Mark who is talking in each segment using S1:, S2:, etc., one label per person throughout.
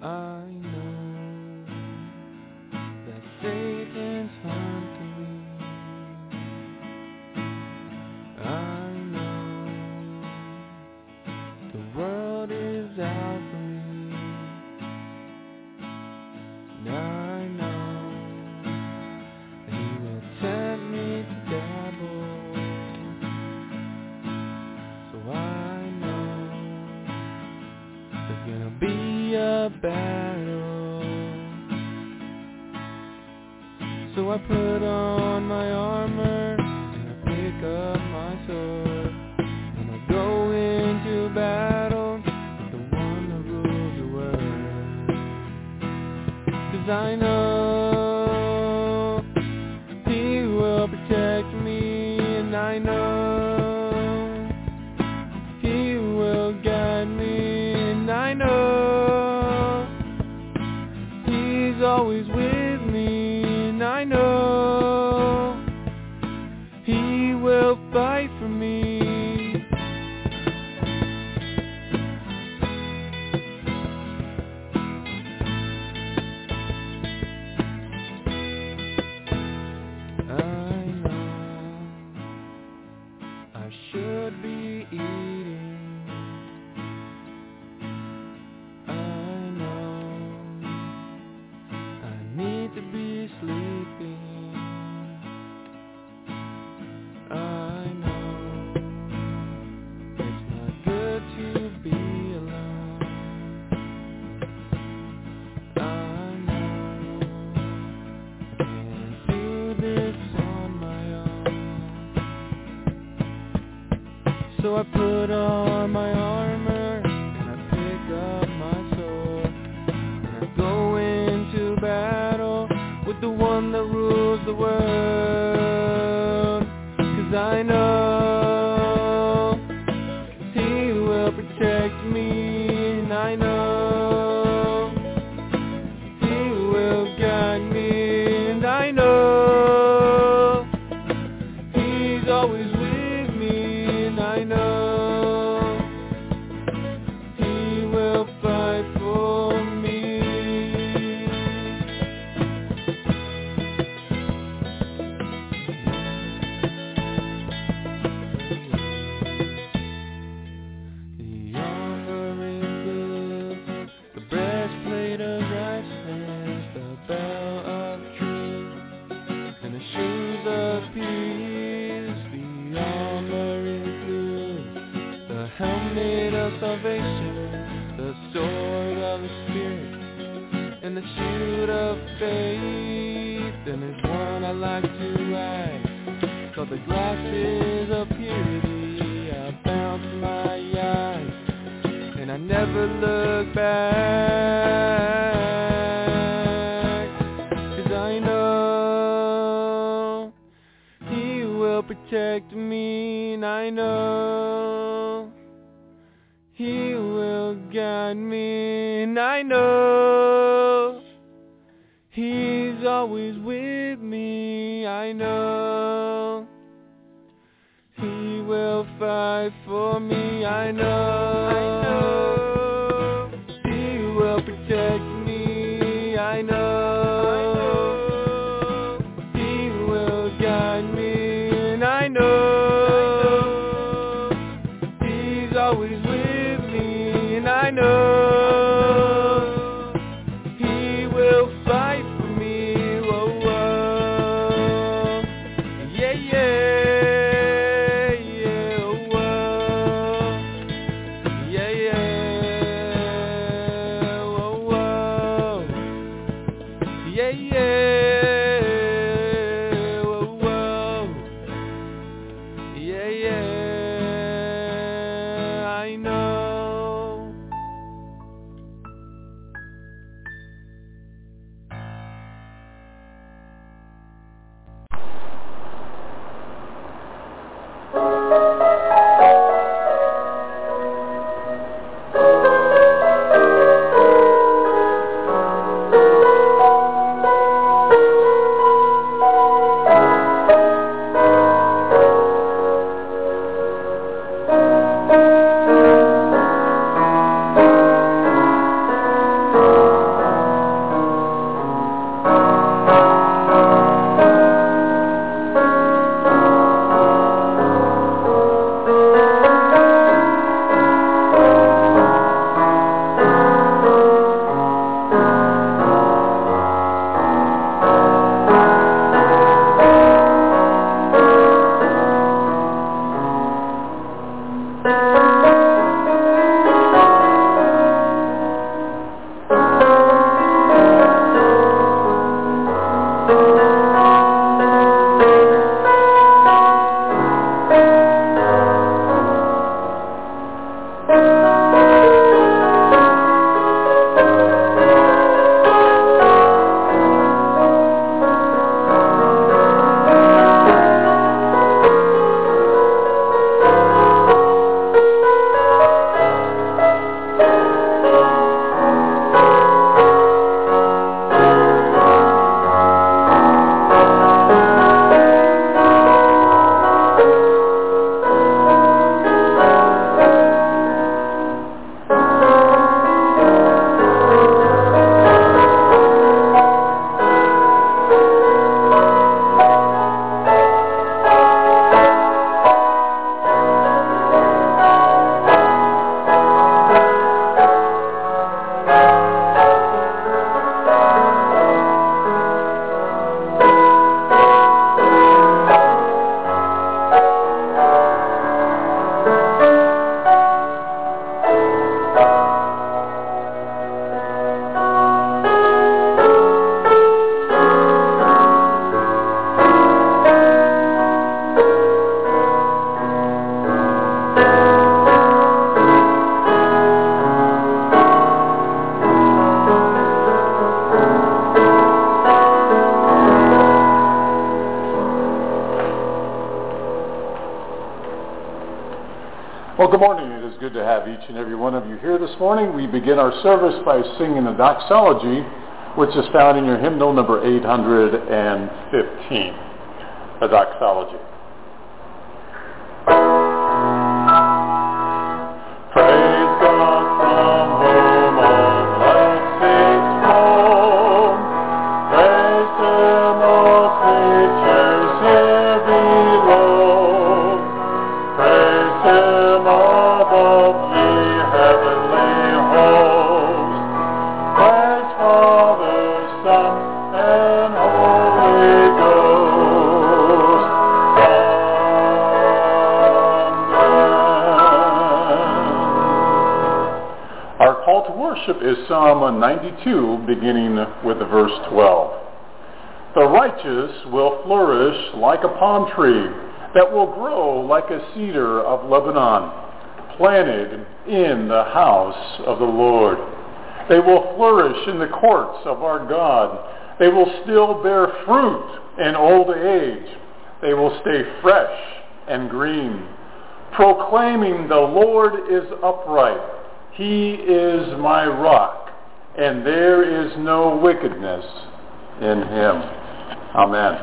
S1: Uh. sleep. never look back. Cause I know He will protect me, and I know He will guide me, and I know He's always with me, I know He will fight for me, I know
S2: good to have each and every one of you here this morning. We begin our service by singing the doxology, which is found in your hymnal number 815, the doxology. Psalm 92, beginning with verse 12. The righteous will flourish like a palm tree that will grow like a cedar of Lebanon, planted in the house of the Lord. They will flourish in the courts of our God. They will still bear fruit in old age. They will stay fresh and green, proclaiming the Lord is upright. He is my rock, and there is no wickedness in him. Amen.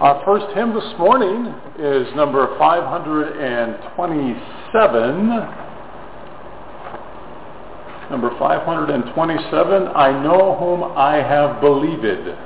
S2: Our first hymn this morning is number 527. Number 527, I know whom I have believed.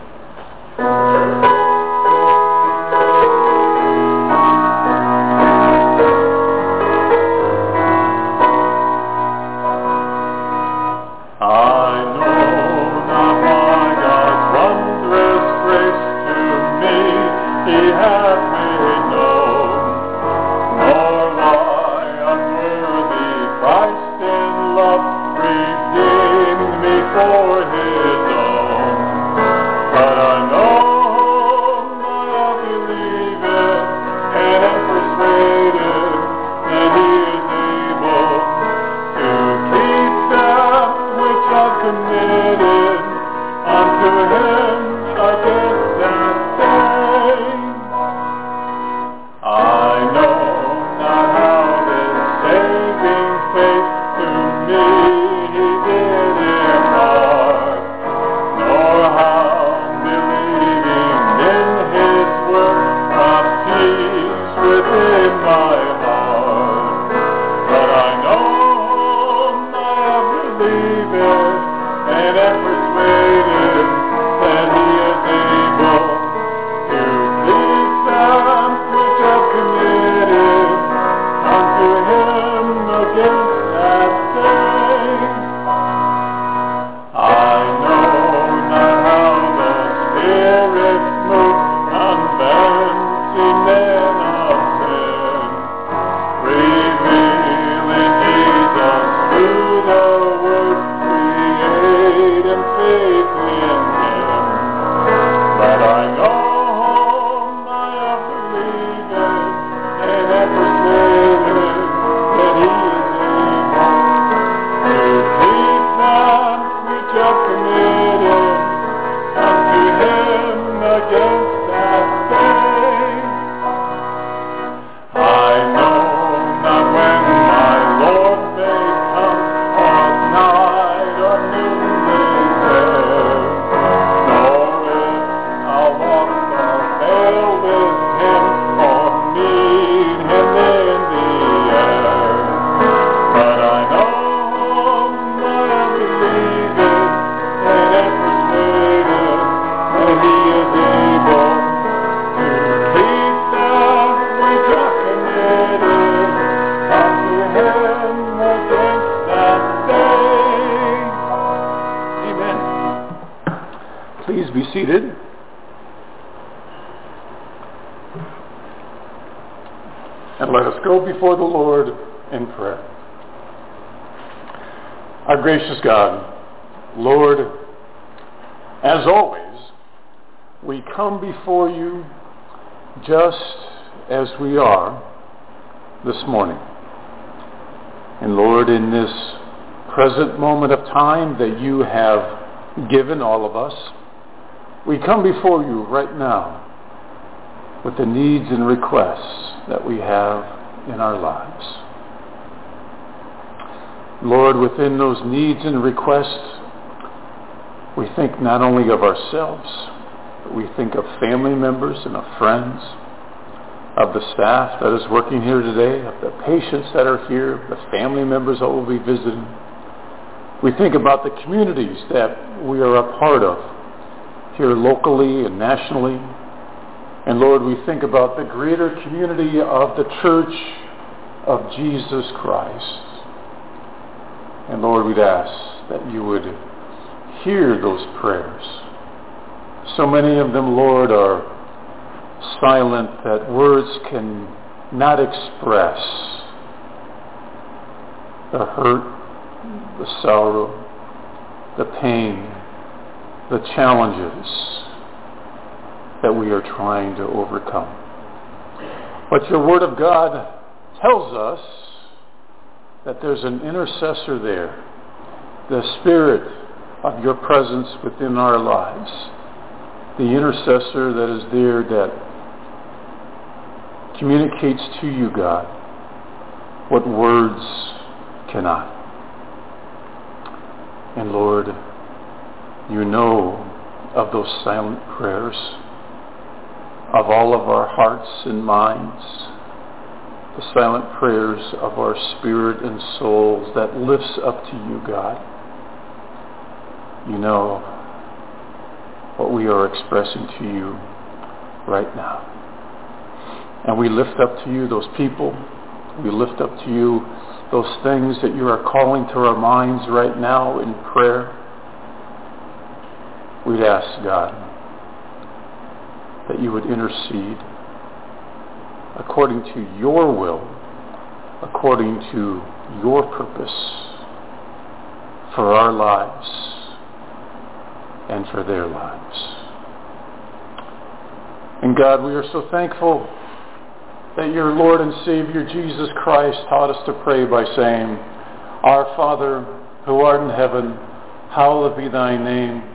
S2: Seated. And let us go before the Lord in prayer. Our gracious God, Lord, as always, we come before you just as we are this morning. And Lord, in this present moment of time that you have given all of us, we come before you right now with the needs and requests that we have in our lives. Lord, within those needs and requests, we think not only of ourselves, but we think of family members and of friends, of the staff that is working here today, of the patients that are here, the family members that will be visiting. We think about the communities that we are a part of here locally and nationally. And Lord, we think about the greater community of the church of Jesus Christ. And Lord, we'd ask that you would hear those prayers. So many of them, Lord, are silent that words can not express the hurt, the sorrow, the pain, the challenges that we are trying to overcome. But your Word of God tells us that there's an intercessor there, the Spirit of your presence within our lives, the intercessor that is there that communicates to you, God, what words cannot. And Lord, you know of those silent prayers of all of our hearts and minds the silent prayers of our spirit and souls that lifts up to you, God. You know what we are expressing to you right now. And we lift up to you those people. We lift up to you those things that you are calling to our minds right now in prayer. We'd ask, God, that you would intercede according to your will, according to your purpose for our lives and for their lives. And God, we are so thankful that your Lord and Savior Jesus Christ taught us to pray by saying, Our Father, who art in heaven, hallowed be thy name.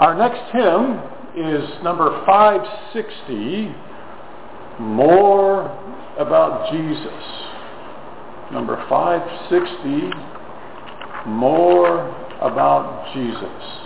S2: Our next hymn is number 560, More About Jesus. Number 560, More About Jesus.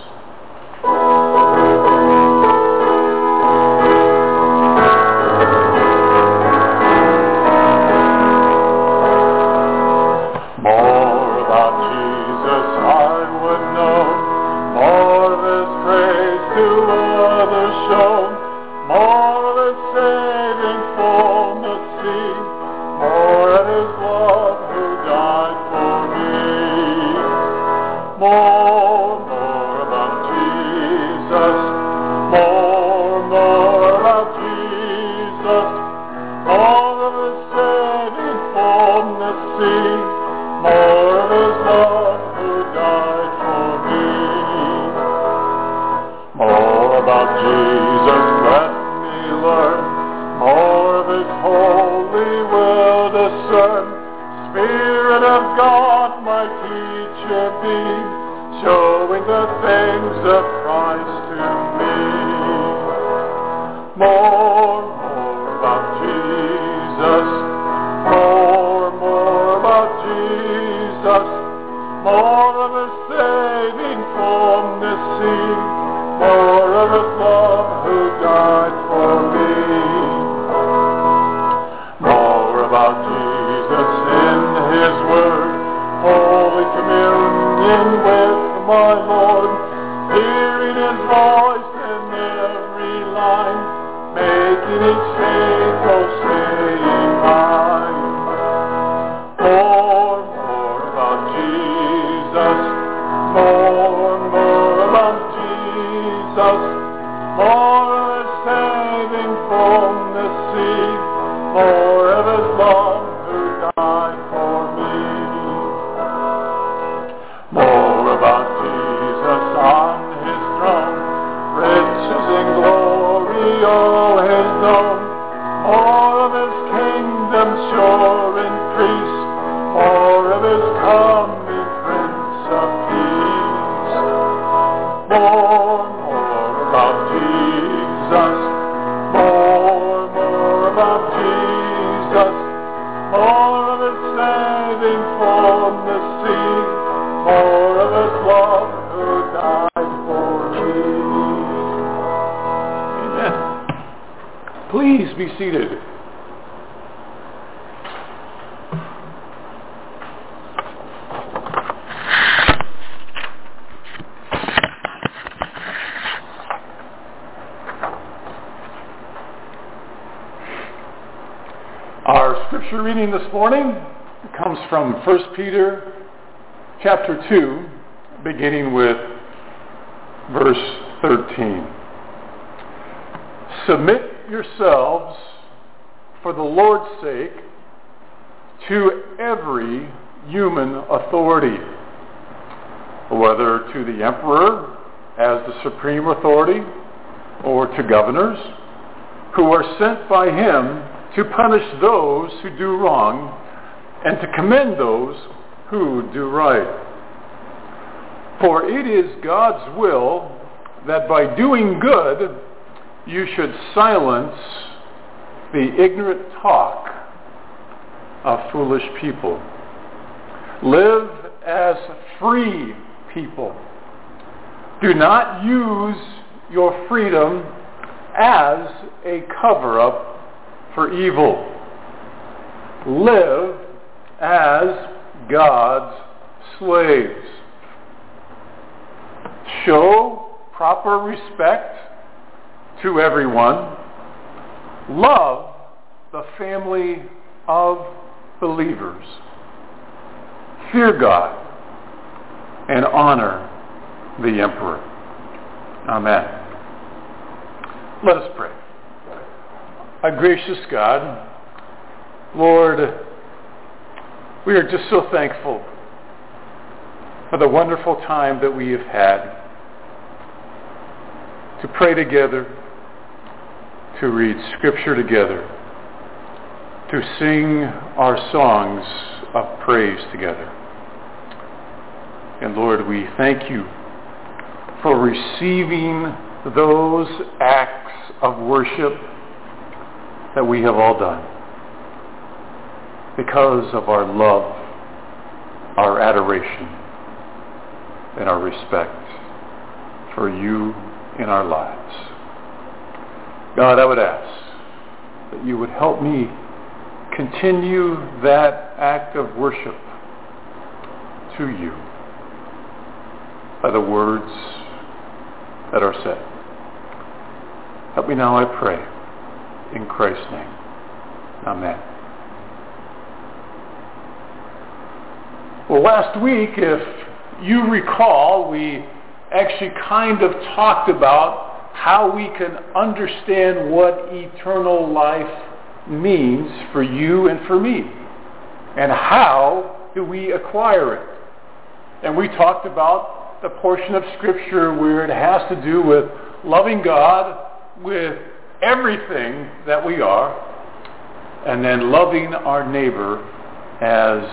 S2: Scripture reading this morning comes from 1 Peter chapter 2, beginning with verse 13. Submit yourselves for the Lord's sake to every human authority, whether to the emperor as the supreme authority or to governors who are sent by him to punish those who do wrong and to commend those who do right. For it is God's will that by doing good you should silence the ignorant talk of foolish people. Live as free people. Do not use your freedom as a cover-up for evil. Live as God's slaves. Show proper respect to everyone. Love the family of believers. Fear God and honor the emperor. Amen. Let us pray. Our gracious God, Lord, we are just so thankful for the wonderful time that we have had to pray together, to read scripture together, to sing our songs of praise together. And Lord, we thank you for receiving those acts of worship that we have all done because of our love, our adoration, and our respect for you in our lives. God, I would ask that you would help me continue that act of worship to you by the words that are said. Help me now, I pray. In Christ's name. Amen. Well, last week, if you recall, we actually kind of talked about how we can understand what eternal life means for you and for me. And how do we acquire it? And we talked about the portion of Scripture where it has to do with loving God with everything that we are, and then loving our neighbor as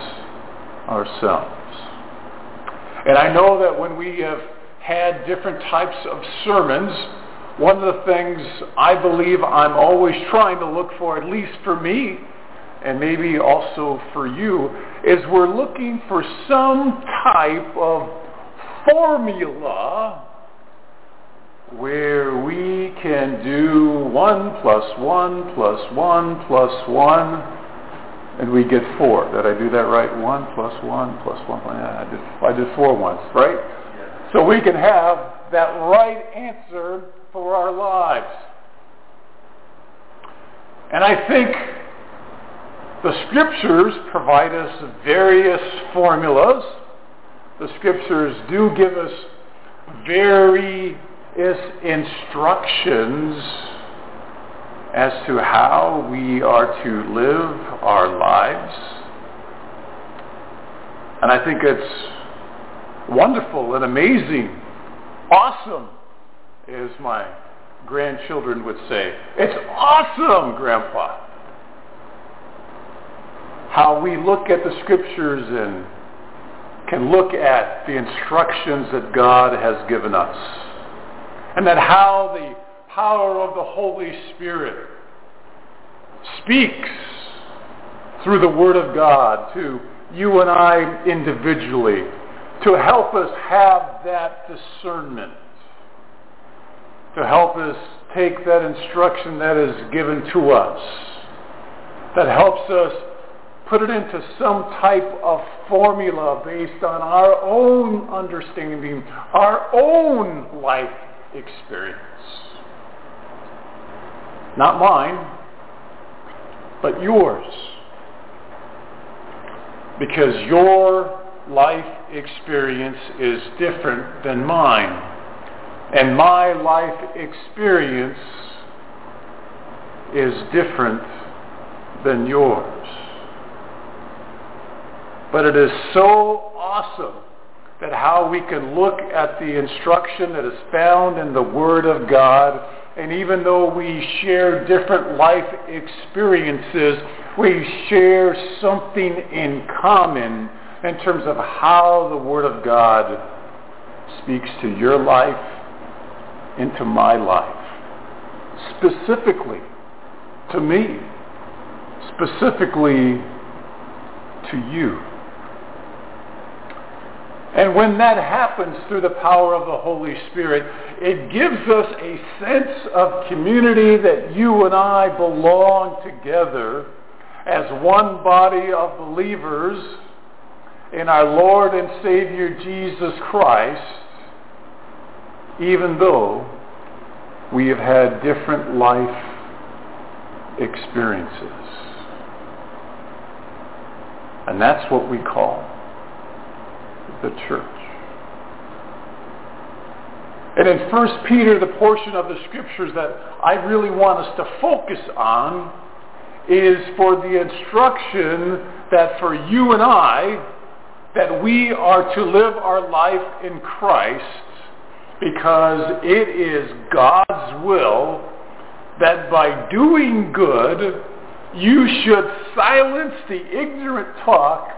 S2: ourselves. And I know that when we have had different types of sermons, one of the things I believe I'm always trying to look for, at least for me, and maybe also for you, is we're looking for some type of formula where we can do 1 plus 1 plus 1 plus 1, and we get 4. Did I do that right? 1 plus 1 plus 1. Yeah, I did, I did 4 once, right? so we can have that right answer for our lives. And I think the scriptures provide us various formulas. The scriptures do give us various instructions as to how we are to live our lives. And I think it's wonderful and amazing, awesome, as my grandchildren would say. It's awesome, Grandpa. How we look at the scriptures and can look at the instructions that God has given us. And that how the power of the Holy Spirit speaks through the Word of God to you and I individually to help us have that discernment, to help us take that instruction that is given to us, that helps us put it into some type of formula based on our own understanding, our own life experience. Not mine, but yours. Because your life experience is different than mine. And my life experience is different than yours. But it is so awesome that how we can look at the instruction that is found in the Word of God, and even though we share different life experiences, we share something in common in terms of how the Word of God speaks to your life, into my life. Specifically to me. Specifically to you. And when that happens through the power of the Holy Spirit, it gives us a sense of community that you and I belong together as one body of believers in our Lord and Savior Jesus Christ, even though we have had different life experiences. And that's what we call the church. And in 1 Peter, the portion of the scriptures that I really want us to focus on is for the instruction that for you and I, that we are to live our life in Christ because it is God's will that by doing good, you should silence the ignorant talk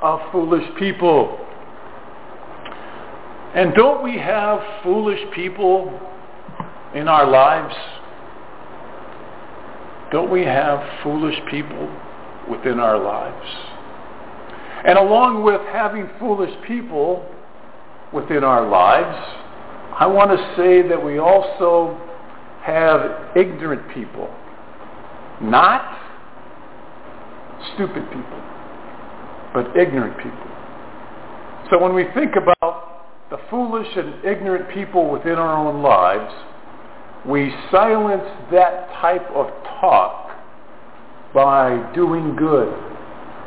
S2: of foolish people. And don't we have foolish people in our lives? Don't we have foolish people within our lives? And along with having foolish people within our lives, I want to say that we also have ignorant people, not stupid people, but ignorant people. So when we think about the foolish and ignorant people within our own lives, we silence that type of talk by doing good,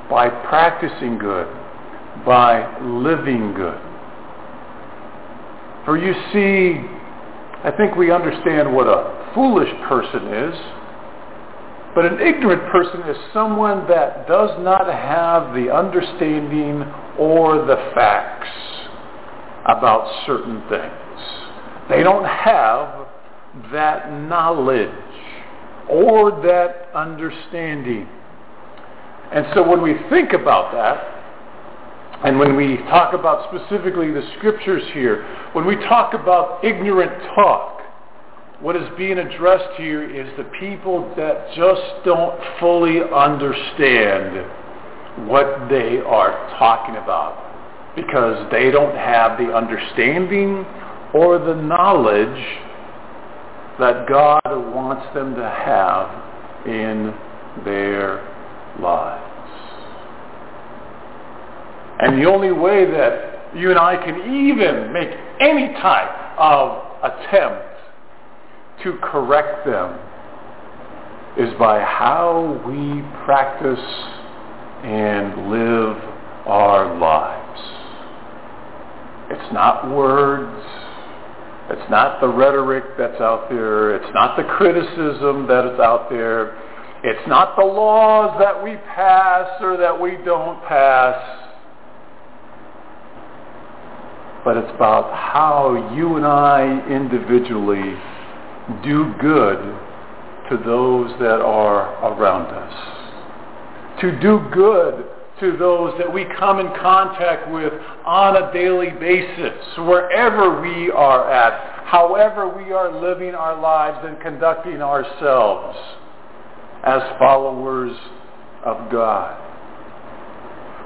S2: by practicing good, by living good. For you see, I think we understand what a foolish person is, but an ignorant person is someone that does not have the understanding or the facts about certain things. They don't have that knowledge or that understanding. And so when we think about that, and when we talk about specifically the scriptures here, when we talk about ignorant talk, what is being addressed here is the people that just don't fully understand what they are talking about because they don't have the understanding or the knowledge that God wants them to have in their lives. And the only way that you and I can even make any type of attempt to correct them is by how we practice and live our lives. It's not words. It's not the rhetoric that's out there. It's not the criticism that is out there. It's not the laws that we pass or that we don't pass. But it's about how you and I individually do good to those that are around us. To do good to those that we come in contact with on a daily basis, wherever we are at, however we are living our lives and conducting ourselves as followers of God.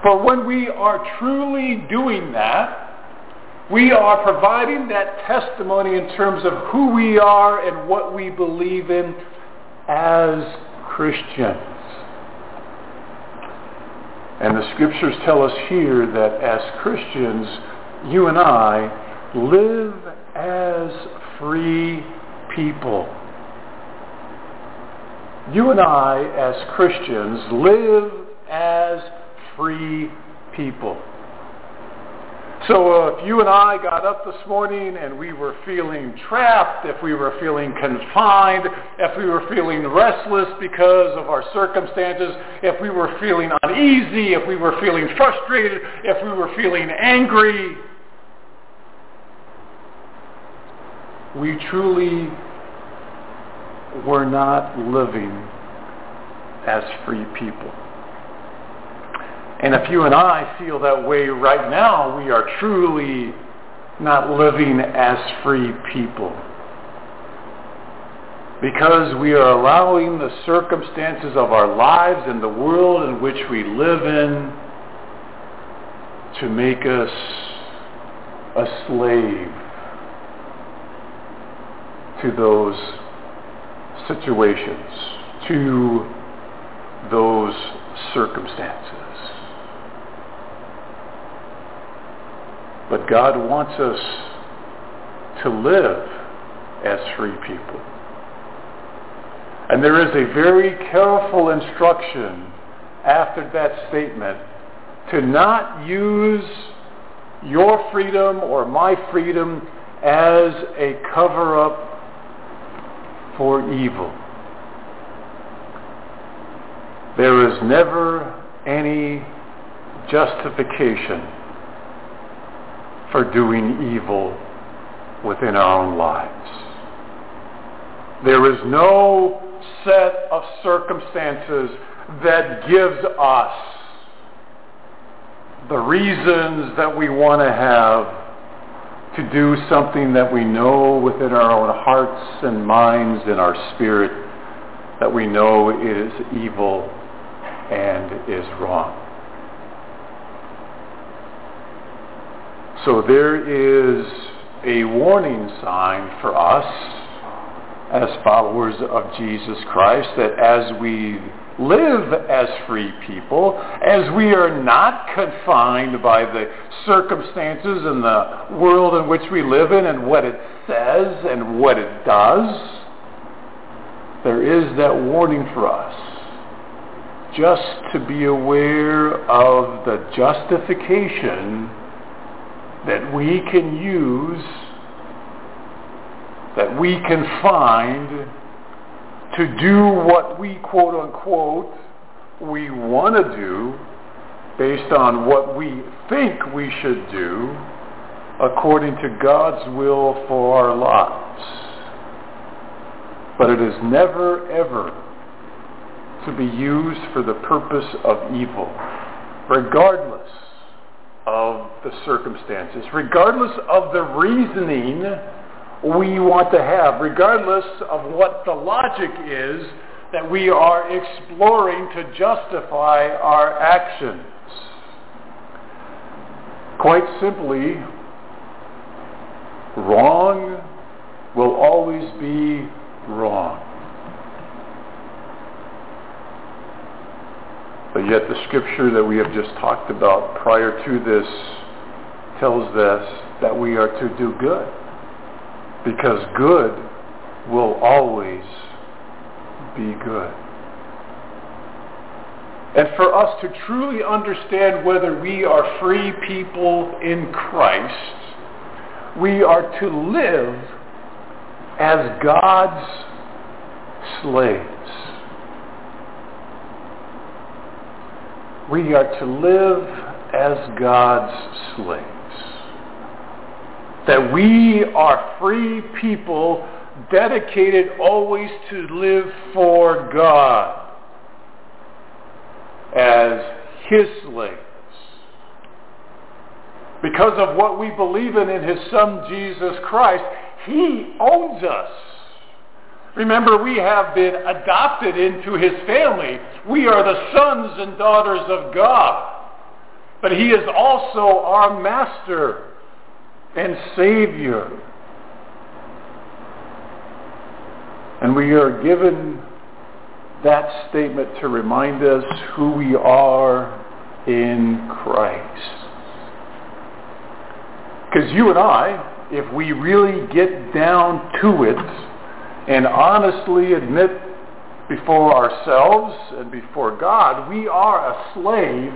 S2: For when we are truly doing that, we are providing that testimony in terms of who we are and what we believe in as Christians. And the scriptures tell us here that as Christians, you and I live as free people. You and I, as Christians, live as free people. So uh, if you and I got up this morning and we were feeling trapped, if we were feeling confined, if we were feeling restless because of our circumstances, if we were feeling uneasy, if we were feeling frustrated, if we were feeling angry, we truly were not living as free people. And if you and I feel that way right now, we are truly not living as free people. Because we are allowing the circumstances of our lives and the world in which we live in to make us a slave to those situations, to those circumstances. But God wants us to live as free people. And there is a very careful instruction after that statement to not use your freedom or my freedom as a cover-up for evil. There is never any justification for doing evil within our own lives. There is no set of circumstances that gives us the reasons that we want to have to do something that we know within our own hearts and minds and our spirit that we know is evil and is wrong. So there is a warning sign for us as followers of Jesus Christ that as we live as free people, as we are not confined by the circumstances and the world in which we live in and what it says and what it does, there is that warning for us. Just to be aware of the justification that we can use, that we can find to do what we quote unquote we want to do based on what we think we should do according to God's will for our lives. But it is never ever to be used for the purpose of evil, regardless of the circumstances, regardless of the reasoning we want to have, regardless of what the logic is that we are exploring to justify our actions. Quite simply, wrong will always be wrong. But yet the scripture that we have just talked about prior to this tells us that we are to do good because good will always be good. And for us to truly understand whether we are free people in Christ, we are to live as God's slaves. We are to live as God's slaves. That we are free people dedicated always to live for God as his slaves. Because of what we believe in in his son Jesus Christ, he owns us. Remember, we have been adopted into his family. We are the sons and daughters of God. But he is also our master and savior. And we are given that statement to remind us who we are in Christ. Because you and I, if we really get down to it and honestly admit before ourselves and before God, we are a slave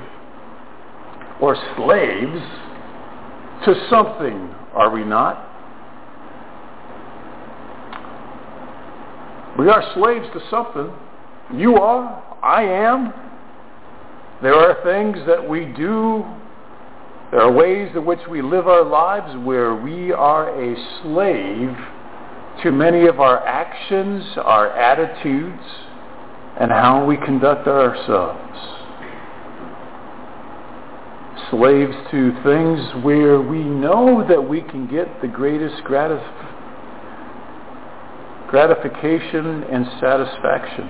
S2: or slaves to something, are we not? We are slaves to something. You are. I am. There are things that we do. There are ways in which we live our lives where we are a slave to many of our actions, our attitudes, and how we conduct ourselves. Slaves to things where we know that we can get the greatest gratif- gratification and satisfaction.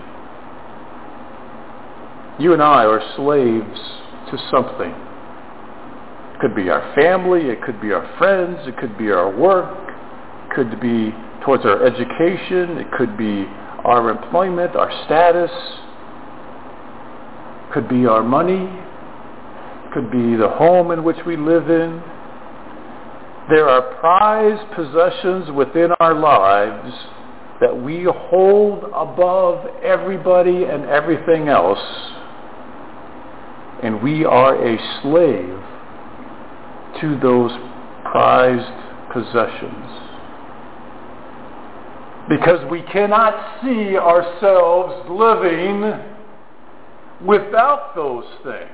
S2: You and I are slaves to something. It could be our family, it could be our friends, it could be our work, it could be towards our education, it could be our employment, our status, could be our money, could be the home in which we live in. There are prized possessions within our lives that we hold above everybody and everything else and we are a slave to those prized possessions. Because we cannot see ourselves living without those things.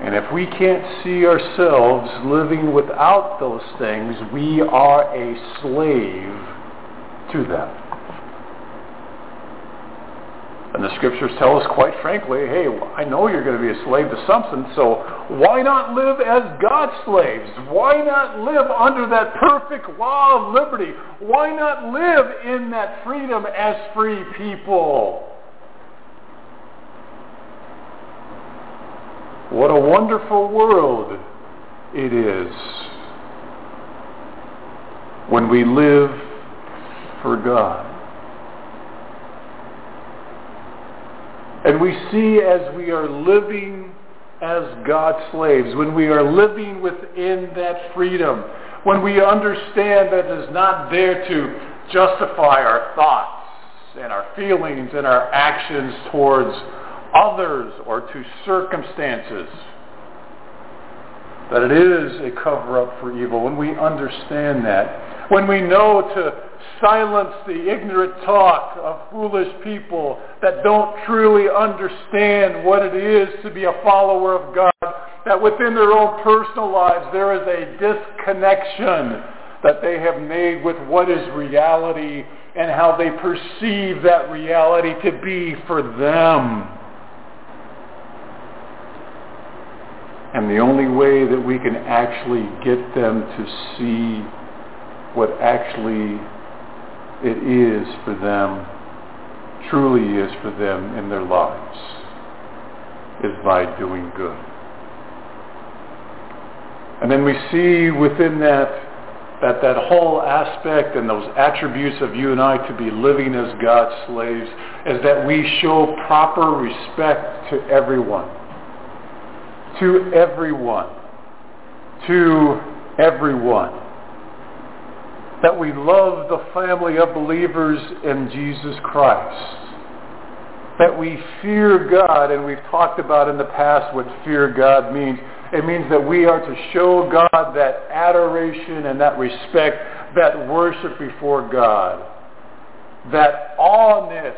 S2: And if we can't see ourselves living without those things, we are a slave to them. And the scriptures tell us quite frankly, hey, I know you're going to be a slave to something, so why not live as God's slaves? Why not live under that perfect law of liberty? Why not live in that freedom as free people? What a wonderful world it is when we live for God. And we see as we are living as God's slaves, when we are living within that freedom, when we understand that it is not there to justify our thoughts and our feelings and our actions towards others or to circumstances, that it is a cover-up for evil, when we understand that, when we know to silence the ignorant talk of foolish people that don't truly understand what it is to be a follower of God, that within their own personal lives there is a disconnection that they have made with what is reality and how they perceive that reality to be for them. And the only way that we can actually get them to see what actually it is for them, truly is for them in their lives, is by doing good. And then we see within that that that whole aspect and those attributes of you and I to be living as God's slaves is that we show proper respect to everyone. to everyone, to everyone. That we love the family of believers in Jesus Christ. That we fear God, and we've talked about in the past what fear God means. It means that we are to show God that adoration and that respect, that worship before God, that awness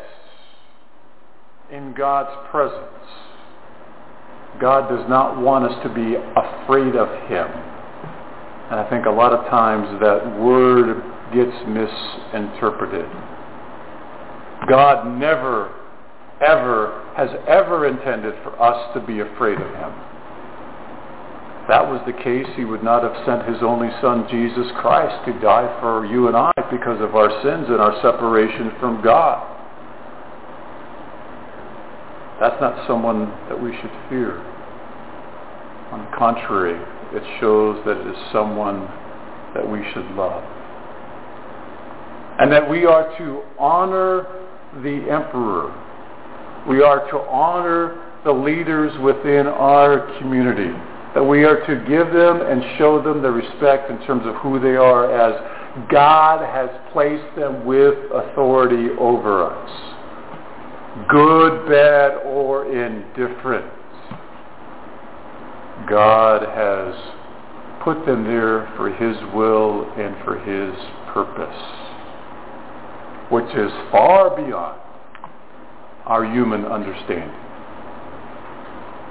S2: in God's presence. God does not want us to be afraid of him. And I think a lot of times that word gets misinterpreted. God never, ever, has ever intended for us to be afraid of him. If that was the case, he would not have sent his only son, Jesus Christ, to die for you and I because of our sins and our separation from God. That's not someone that we should fear. On the contrary, it shows that it is someone that we should love. And that we are to honor the emperor. We are to honor the leaders within our community. That we are to give them and show them the respect in terms of who they are as God has placed them with authority over us good, bad, or indifferent. God has put them there for his will and for his purpose, which is far beyond our human understanding.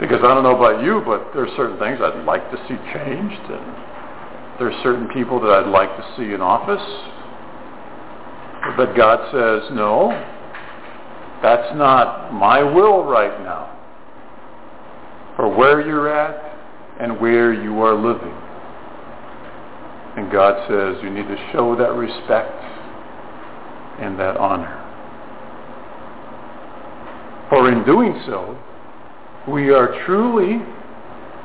S2: Because I don't know about you, but there are certain things I'd like to see changed, and there are certain people that I'd like to see in office. But God says, no, that's not my will right now for where you're at and where you are living. And God says you need to show that respect and that honor. For in doing so, we are truly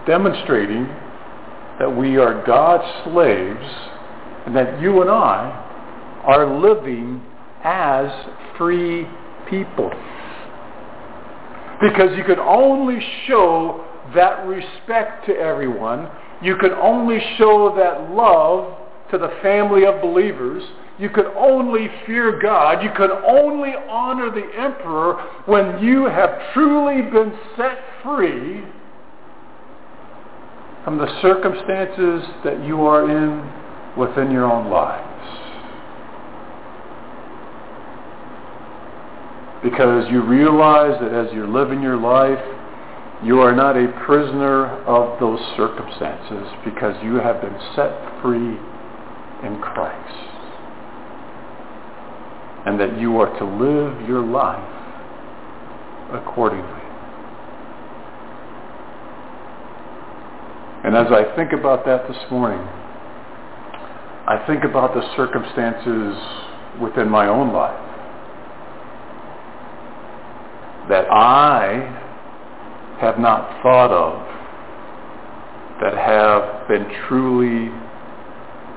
S2: demonstrating that we are God's slaves and that you and I are living as free people. Because you can only show that respect to everyone. You can only show that love to the family of believers. You can only fear God. You can only honor the emperor when you have truly been set free from the circumstances that you are in within your own lives. because you realize that as you're living your life, you are not a prisoner of those circumstances because you have been set free in Christ. And that you are to live your life accordingly. And as I think about that this morning, I think about the circumstances within my own life that I have not thought of that have been truly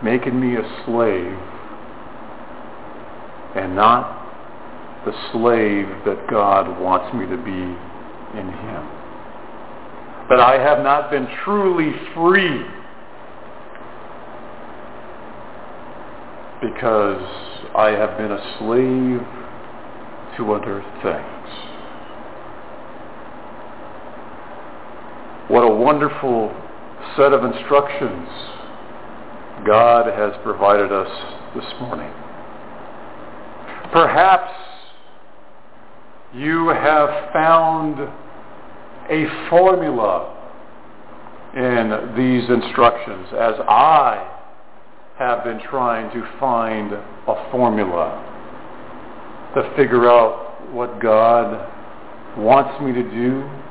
S2: making me a slave and not the slave that God wants me to be in him. That I have not been truly free because I have been a slave to other things. What a wonderful set of instructions God has provided us this morning. Perhaps you have found a formula in these instructions as I have been trying to find a formula to figure out what God wants me to do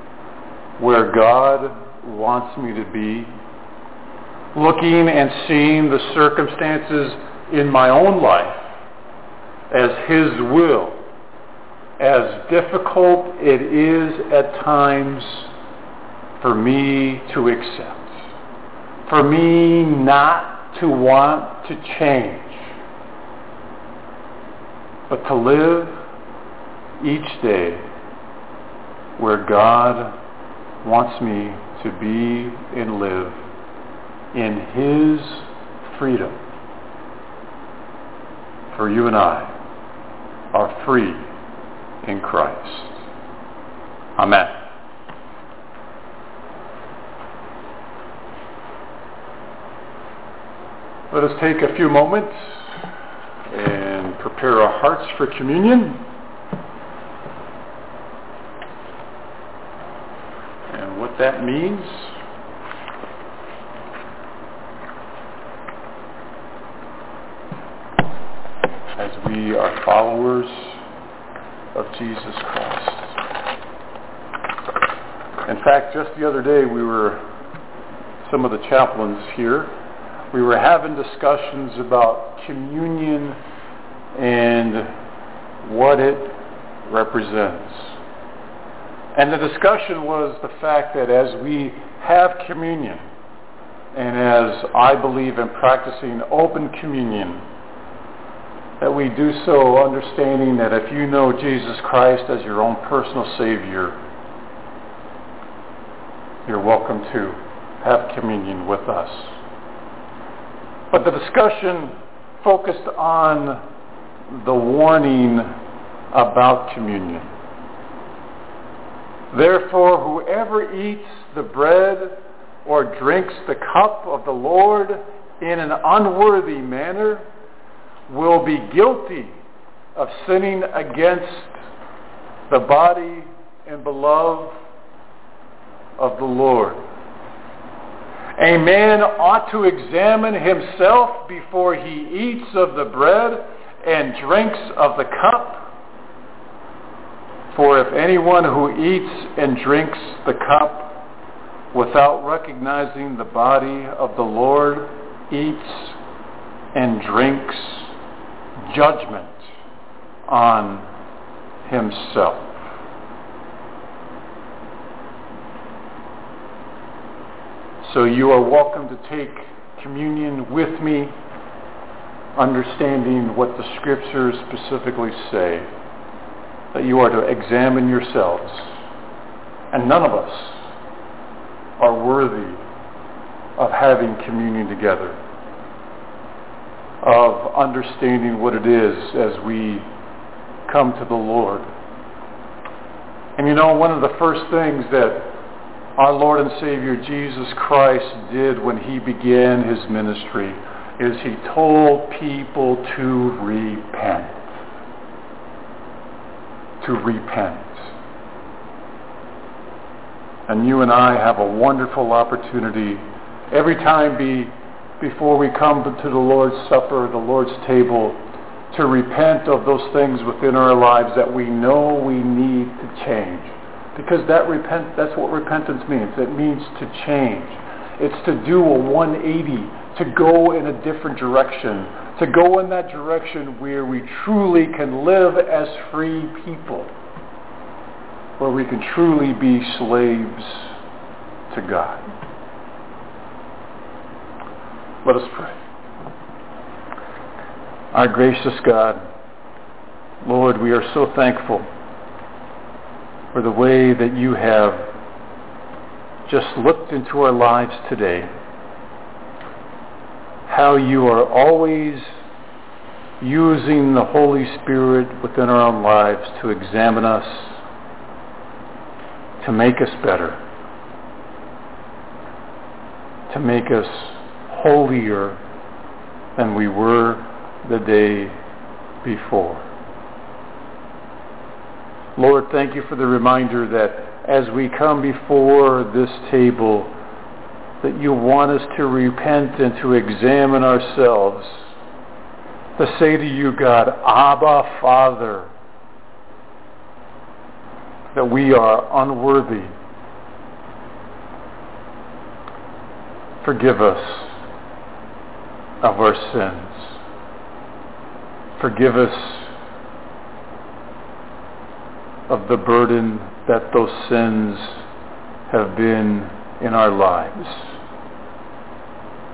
S2: where God wants me to be, looking and seeing the circumstances in my own life as His will, as difficult it is at times for me to accept, for me not to want to change, but to live each day where God wants me to be and live in his freedom. For you and I are free in Christ. Amen. Let us take a few moments and prepare our hearts for communion. And what that means as we are followers of Jesus Christ. In fact, just the other day we were, some of the chaplains here, we were having discussions about communion and what it represents. And the discussion was the fact that as we have communion, and as I believe in practicing open communion, that we do so understanding that if you know Jesus Christ as your own personal Savior, you're welcome to have communion with us. But the discussion focused on the warning about communion. Therefore, whoever eats the bread or drinks the cup of the Lord in an unworthy manner will be guilty of sinning against the body and blood of the Lord. A man ought to examine himself before he eats of the bread and drinks of the cup. For if anyone who eats and drinks the cup without recognizing the body of the Lord eats and drinks judgment on himself. So you are welcome to take communion with me, understanding what the scriptures specifically say, that you are to examine yourselves. And none of us are worthy of having communion together, of understanding what it is as we come to the Lord. And you know, one of the first things that our Lord and Savior Jesus Christ did when he began his ministry is he told people to repent. To repent. And you and I have a wonderful opportunity every time be, before we come to the Lord's Supper, the Lord's table, to repent of those things within our lives that we know we need to change. Because that repent, that's what repentance means. It means to change. It's to do a 180, to go in a different direction, to go in that direction where we truly can live as free people, where we can truly be slaves to God. Let us pray. Our gracious God, Lord, we are so thankful for the way that you have just looked into our lives today. How you are always using the Holy Spirit within our own lives to examine us, to make us better, to make us holier than we were the day before. Lord, thank you for the reminder that as we come before this table, that you want us to repent and to examine ourselves, to say to you, God, Abba, Father, that we are unworthy. Forgive us of our sins. Forgive us of the burden that those sins have been in our lives,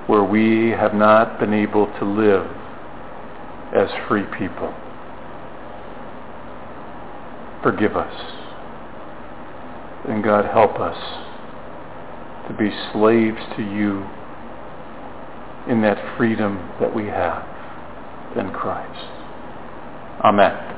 S2: where we have not been able to live as free people. Forgive us. And God help us to be slaves to you in that freedom that we have in Christ. Amen.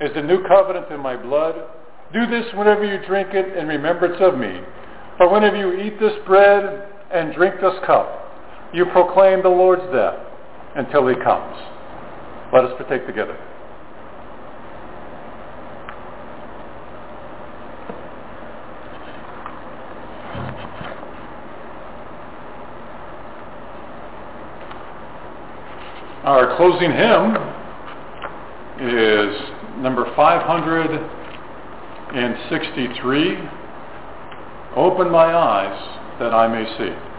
S2: is the new covenant in my blood. Do this whenever you drink it in remembrance of me. For whenever you eat this bread and drink this cup, you proclaim the Lord's death until he comes. Let us partake together. Our closing hymn is number 563, Open My Eyes That I May See.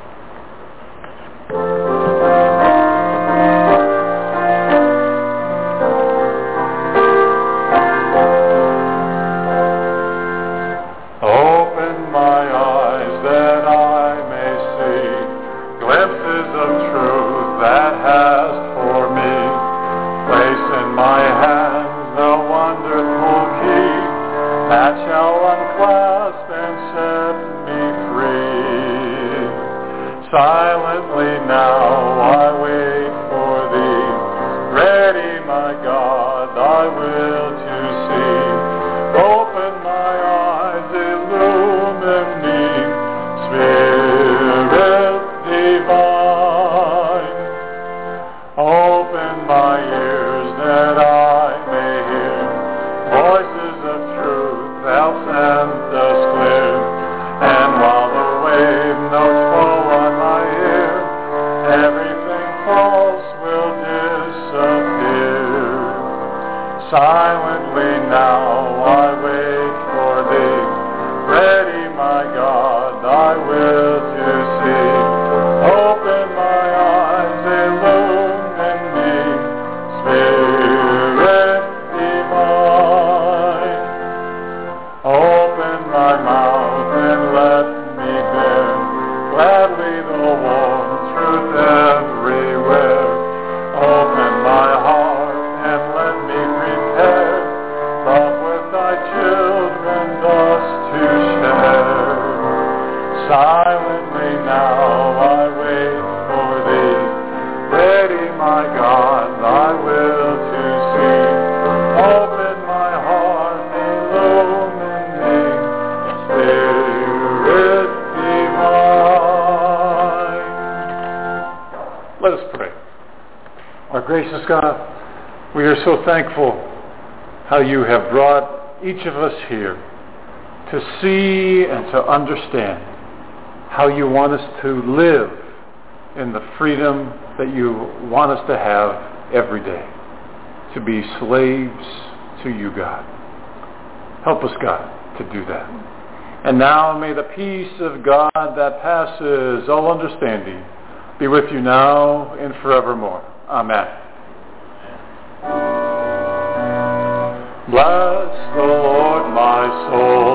S2: So thankful how you have brought each of us here to see and to understand how you want us to live in the freedom that you want us to have every day, to be slaves to you, God. Help us, God, to do that. And now may the peace of God that passes all understanding be with you now and forevermore. Amen. Bless the Lord, my soul,